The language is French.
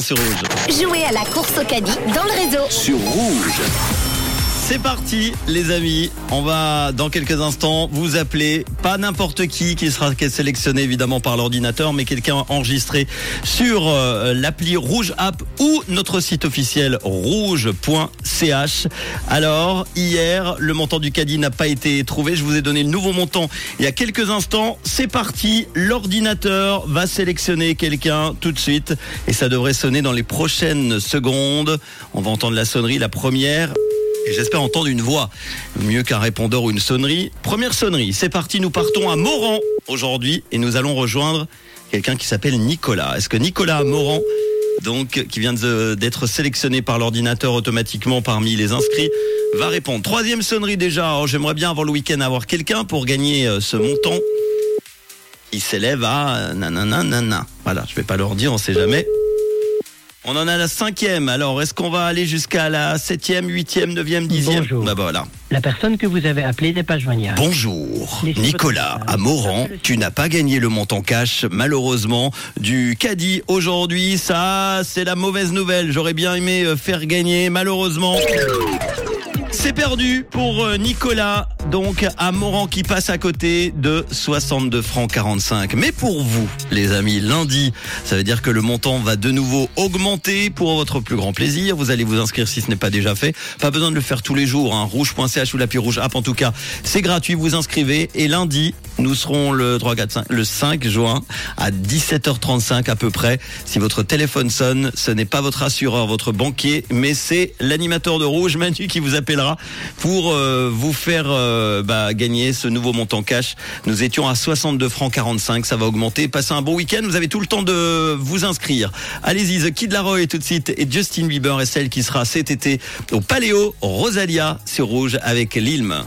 sur. Jouez à la course au caddie dans le réseau. sur rouge. C'est parti les amis, on va dans quelques instants vous appeler, pas n'importe qui qui sera sélectionné évidemment par l'ordinateur, mais quelqu'un enregistré sur euh, l'appli Rouge App ou notre site officiel rouge.ch. Alors hier, le montant du caddie n'a pas été trouvé, je vous ai donné le nouveau montant il y a quelques instants. C'est parti, l'ordinateur va sélectionner quelqu'un tout de suite et ça devrait sonner dans les prochaines secondes. On va entendre la sonnerie, la première. J'espère entendre une voix, mieux qu'un répondeur ou une sonnerie. Première sonnerie, c'est parti, nous partons à Moran aujourd'hui et nous allons rejoindre quelqu'un qui s'appelle Nicolas. Est-ce que Nicolas Moran, donc qui vient d'être sélectionné par l'ordinateur automatiquement parmi les inscrits, va répondre? Troisième sonnerie déjà, Oh, j'aimerais bien avant le week-end avoir quelqu'un pour gagner euh, ce montant. Il s'élève à nanana. Voilà, je vais pas leur dire, on sait jamais. On en a la cinquième. Alors, est-ce qu'on va aller jusqu'à la septième, huitième, neuvième, dixième Bonjour. Bah voilà. La personne que vous avez appelée n'est pas joignable. Bonjour, Laissez Nicolas votre- à Moran. Tu n'as pas gagné le montant cash, malheureusement, du caddie aujourd'hui. Ça, c'est la mauvaise nouvelle. J'aurais bien aimé euh, faire gagner, malheureusement. C'est perdu pour euh, Nicolas, donc à Moran qui passe à côté de 62 francs 45. Mais pour vous, les amis, lundi, ça veut dire que le montant va de nouveau augmenter pour votre plus grand plaisir. Vous allez vous inscrire si ce n'est pas déjà fait. Pas besoin de le faire tous les jours. Hein. Rouge.ch ou l'appli rouge app en tout cas. C'est gratuit, vous inscrivez. Et lundi, nous serons le 3, 4, 5, le 5 juin à 17h35 à peu près. Si votre téléphone sonne, ce n'est pas votre assureur, votre banquier, mais c'est l'animateur de rouge, Manu, qui vous appellera pour euh, vous faire euh, bah, gagner ce nouveau montant cash. Nous étions à 62 francs 45, ça va augmenter. Passez un bon week-end, vous avez tout le temps de vous inscrire. Allez-y, The Kid Laroi tout de suite et Justin Bieber est celle qui sera cet été au Paléo Rosalia sur Rouge avec l'Ilm.